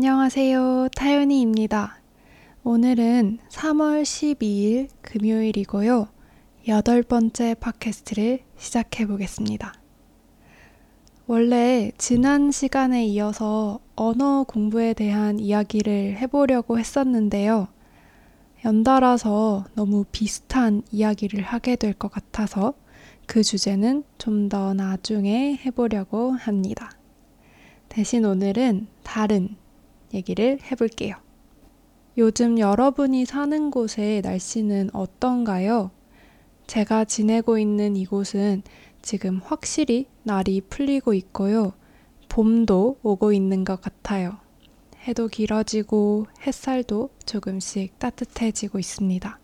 안녕하세요. 타윤이입니다. 오늘은 3월 12일 금요일이고요. 여덟 번째 팟캐스트를 시작해 보겠습니다. 원래 지난 시간에 이어서 언어 공부에 대한 이야기를 해보려고 했었는데요. 연달아서 너무 비슷한 이야기를 하게 될 것 같아서 그 주제는 좀 더 나중에 해보려고 합니다. 대신 오늘은 다른 얘기를 해볼게요. 요즘 여러분이 사는 곳의 날씨는 어떤가요? 제가 지내고 있는 이곳은 지금 확실히 날이 풀리고 있고요. 봄도 오고 있는 것 같아요. 해도 길어지고 햇살도 조금씩 따뜻해지고 있습니다.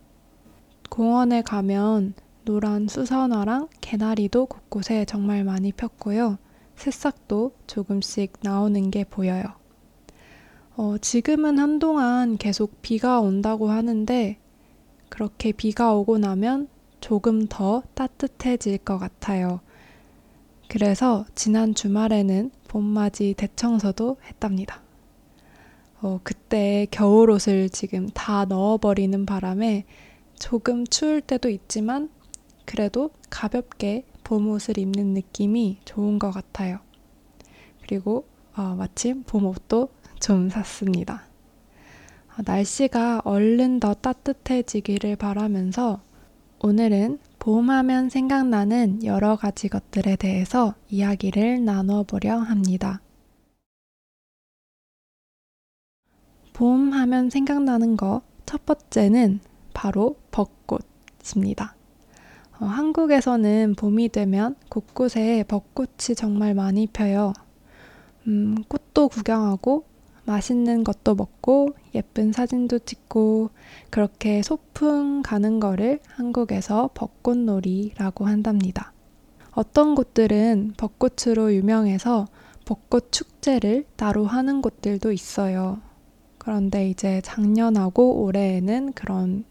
공원에 가면 노란 수선화랑 개나리도 곳곳에 정말 많이 폈고요. 새싹도 조금씩 나오는 게 보여요. 어, 지금은 한동안 계속 비가 온다고 하는데 그렇게 비가 오고 나면 조금 더 따뜻해질 것 같아요. 그래서 지난 주말에는 봄맞이 대청소도 했답니다. 어, 그때 겨울옷을 지금 다 넣어버리는 바람에 조금 추울 때도 있지만 그래도 가볍게 봄옷을 입는 느낌이 좋은 것 같아요. 그리고 어, 마침 봄옷도 좀 샀습니다. 어, 날씨가 얼른 더 따뜻해지기를 바라면서 오늘은 봄하면 생각나는 여러 가지 것들에 대해서 이야기를 나눠보려 합니다. 봄하면 생각나는 거첫 번째는 바로 벚꽃입니다. 어, 한국에서는 봄이 되면 곳곳에 벚꽃이 정말 많이 펴요. 음, 꽃도 구경하고 맛있는 것도 먹고 예쁜 사진도 찍고 그렇게 소풍 가는 거를 한국에서 벚꽃놀이라고 한답니다. 어떤 곳들은 벚꽃으로 유명해서 벚꽃 축제를 따로 하는 곳들도 있어요. 그런데 이제 작년하고 올해에는 그런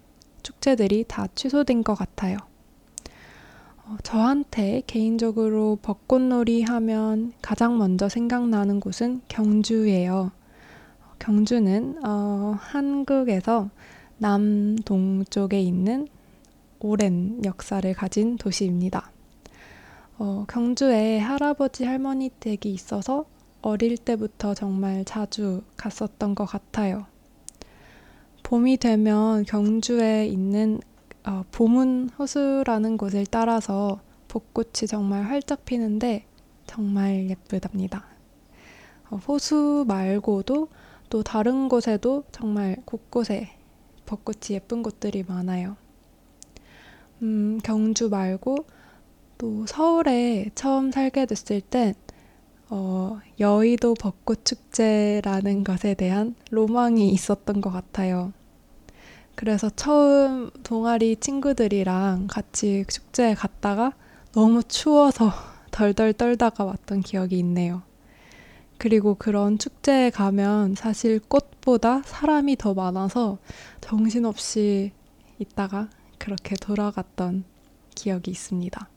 축제들이 다 취소된 것 같아요. 어, 저한테 개인적으로 벚꽃놀이 하면 가장 먼저 생각나는 곳은 경주예요. 경주는 어, 한국에서 남동쪽에 있는 오랜 역사를 가진 도시입니다. 어, 경주에 할아버지 할머니 댁이 있어서 어릴 때부터 정말 자주 갔었던 것 같아요. 봄이 되면 경주에 있는 어, 봄은 호수라는 곳을 따라서 벚꽃이 정말 활짝 피는데 정말 예쁘답니다. 어, 호수 말고도 또 다른 곳에도 정말 곳곳에 벚꽃이 예쁜 곳들이 많아요. 음, 경주 말고 또 서울에 처음 살게 됐을 땐 어, 여의도 벚꽃 축제라는 것에 대한 로망이 있었던 것 같아요. 그래서 처음 동아리 친구들이랑 같이 축제에 갔다가 너무 추워서 덜덜 떨다가 왔던 기억이 있네요. 그리고 그런 축제에 가면 사실 꽃보다 사람이 더 많아서 정신없이 있다가 그렇게 돌아갔던 기억이 있습니다.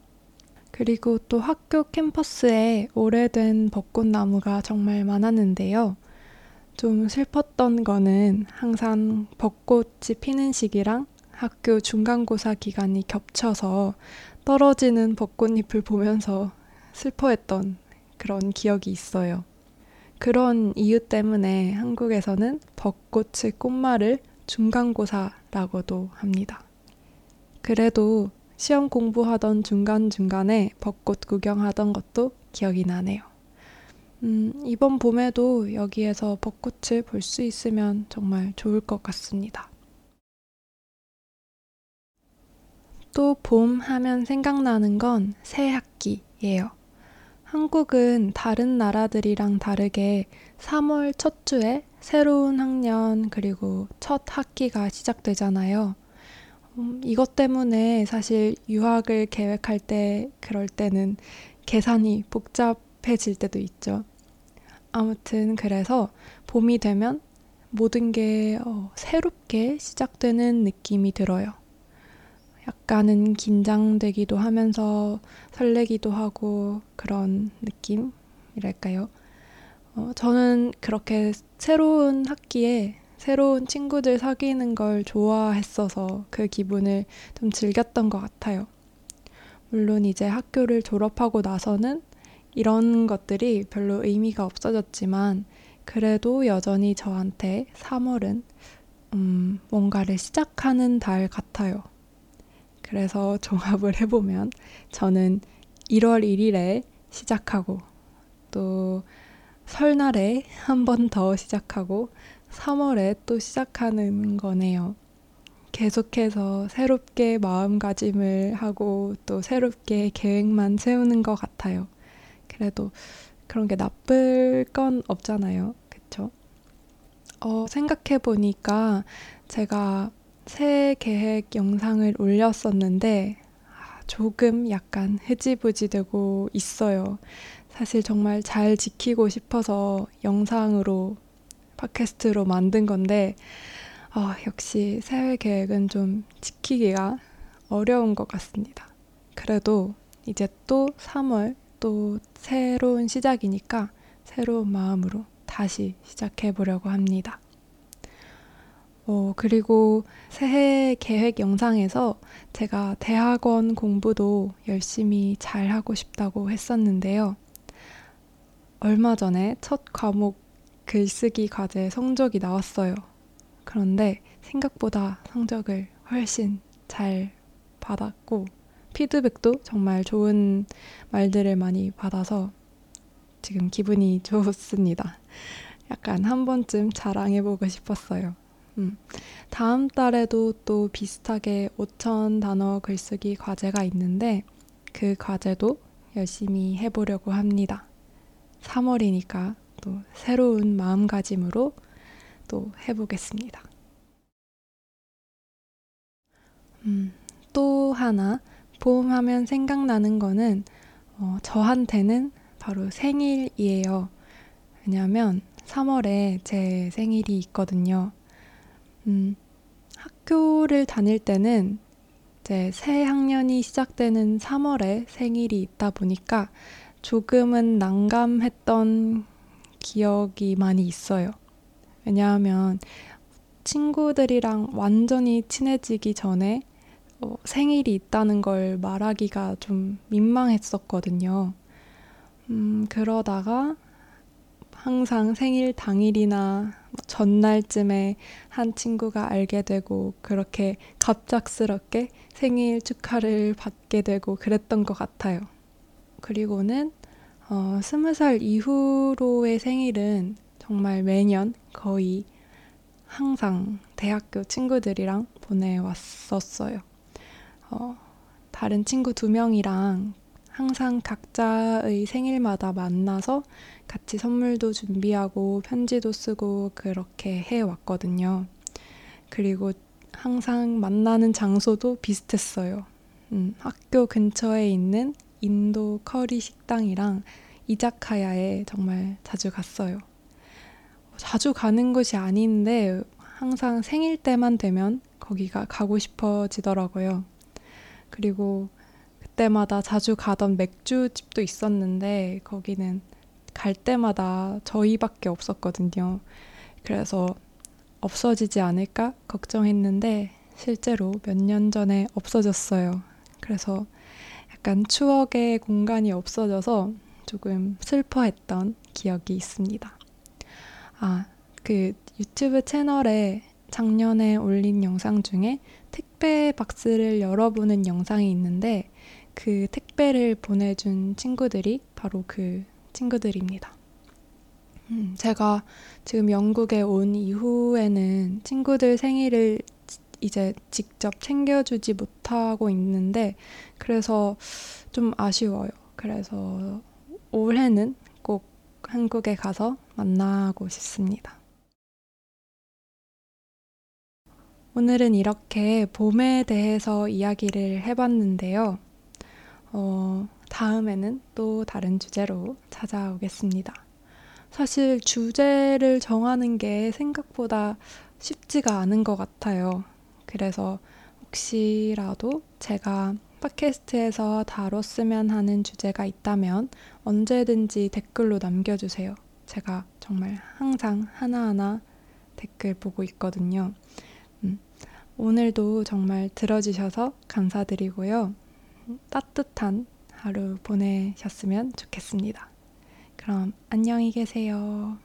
그리고 또 학교 캠퍼스에 오래된 벚꽃나무가 정말 많았는데요. 좀 슬펐던 거는 항상 벚꽃이 피는 시기랑 학교 중간고사 기간이 겹쳐서 떨어지는 벚꽃잎을 보면서 슬퍼했던 그런 기억이 있어요. 그런 이유 때문에 한국에서는 벚꽃의 꽃말을 중간고사라고도 합니다. 그래도 시험 공부하던 중간중간에 벚꽃 구경하던 것도 기억이 나네요. 음, 이번 봄에도 여기에서 벚꽃을 볼 수 있으면 정말 좋을 것 같습니다. 또 봄 하면 생각나는 건 새 학기예요. 한국은 다른 나라들이랑 다르게 3월 첫 주에 새로운 학년 그리고 첫 학기가 시작되잖아요. 음, 이것 때문에 사실 유학을 계획할 때 그럴 때는 계산이 복잡해질 때도 있죠. 아무튼 그래서 봄이 되면 모든 게 어, 새롭게 시작되는 느낌이 들어요. 약간은 긴장되기도 하면서 설레기도 하고 그런 느낌이랄까요. 어, 저는 그렇게 새로운 학기에 새로운 친구들 사귀는 걸 좋아했어서 그 기분을 좀 즐겼던 것 같아요. 물론 이제 학교를 졸업하고 나서는 이런 것들이 별로 의미가 없어졌지만 그래도 여전히 저한테 3월은 음, 뭔가를 시작하는 달 같아요. 그래서 종합을 해보면 저는 1월 1일에 시작하고 또 설날에 한 번 더 시작하고 3월에 또 시작하는 거네요. 계속해서 새롭게 마음가짐을 하고 또 새롭게 계획만 세우는 것 같아요. 그래도 그런 게 나쁠 건 없잖아요. 그쵸? 어, 생각해 보니까 제가 새 계획 영상을 올렸었는데 아, 조금 약간 흐지부지 되고 있어요. 사실 정말 잘 지키고 싶어서 영상으로 팟캐스트로 만든 건데 어, 역시 새해 계획은 좀 지키기가 어려운 것 같습니다. 그래도 이제 또 3월 또 새로운 시작이니까 새로운 마음으로 다시 시작해 보려고 합니다. 어, 그리고 새해 계획 영상에서 제가 대학원 공부도 열심히 잘 하고 싶다고 했었는데요. 얼마 전에 첫 과목 글쓰기 과제 성적이 나왔어요. 그런데 생각보다 성적을 훨씬 잘 받았고, 피드백도 정말 좋은 말들을 많이 받아서 지금 기분이 좋습니다. 약간 한 번쯤 자랑해보고 싶었어요. 음. 다음 달에도 또 비슷하게 5천 단어 글쓰기 과제가 있는데 그 과제도 열심히 해보려고 합니다. 3월이니까 또 새로운 마음가짐으로 또 해보겠습니다. 음, 또 하나 봄하면 생각나는 거는 어, 저한테는 바로 생일이에요. 왜냐하면 3월에 제 생일이 있거든요. 음, 학교를 다닐 때는 이제 새 학년이 시작되는 3월에 생일이 있다 보니까 조금은 난감했던 기억이 많이 있어요. 왜냐하면 친구들이랑 완전히 친해지기 전에 어, 생일이 있다는 걸 말하기가 좀 민망했었거든요. 음, 그러다가 항상 생일 당일이나 전날쯤에 한 친구가 알게 되고 그렇게 갑작스럽게 생일 축하를 받게 되고 그랬던 것 같아요. 그리고는 어, 스무 살 이후로의 생일은 정말 매년 거의 항상 대학교 친구들이랑 보내왔었어요. 어, 다른 친구 두 명이랑 항상 각자의 생일마다 만나서 같이 선물도 준비하고 편지도 쓰고 그렇게 해왔거든요. 그리고 항상 만나는 장소도 비슷했어요. 음, 학교 근처에 있는 인도 커리 식당이랑 이자카야에 정말 자주 갔어요. 자주 가는 곳이 아닌데 항상 생일 때만 되면 거기가 가고 싶어지더라고요. 그리고 그 때마다 자주 가던 맥주집도 있었는데 거기는 갈 때마다 저희밖에 없었거든요. 그래서 없어지지 않을까 걱정했는데 실제로 몇 년 전에 없어졌어요. 그래서 약간 추억의 공간이 없어져서 조금 슬퍼했던 기억이 있습니다. 아, 그 유튜브 채널에 작년에 올린 영상 중에 택배 박스를 열어보는 영상이 있는데 그 택배를 보내준 친구들이 바로 그 친구들입니다. 음, 제가 지금 영국에 온 이후에는 친구들 생일을 이제 직접 챙겨주지 못하고 있는데, 그래서 좀 아쉬워요. 그래서 올해는 꼭 한국에 가서 만나고 싶습니다. 오늘은 이렇게 봄에 대해서 이야기를 해봤는데요. 어, 다음에는 또 다른 주제로 찾아오겠습니다. 사실 주제를 정하는 게 생각보다 쉽지가 않은 것 같아요. 그래서 혹시라도 제가 팟캐스트에서 다뤘으면 하는 주제가 있다면 언제든지 댓글로 남겨주세요. 제가 정말 항상 하나하나 댓글 보고 있거든요. 음, 오늘도 정말 들어주셔서 감사드리고요. 따뜻한 하루 보내셨으면 좋겠습니다. 그럼 안녕히 계세요.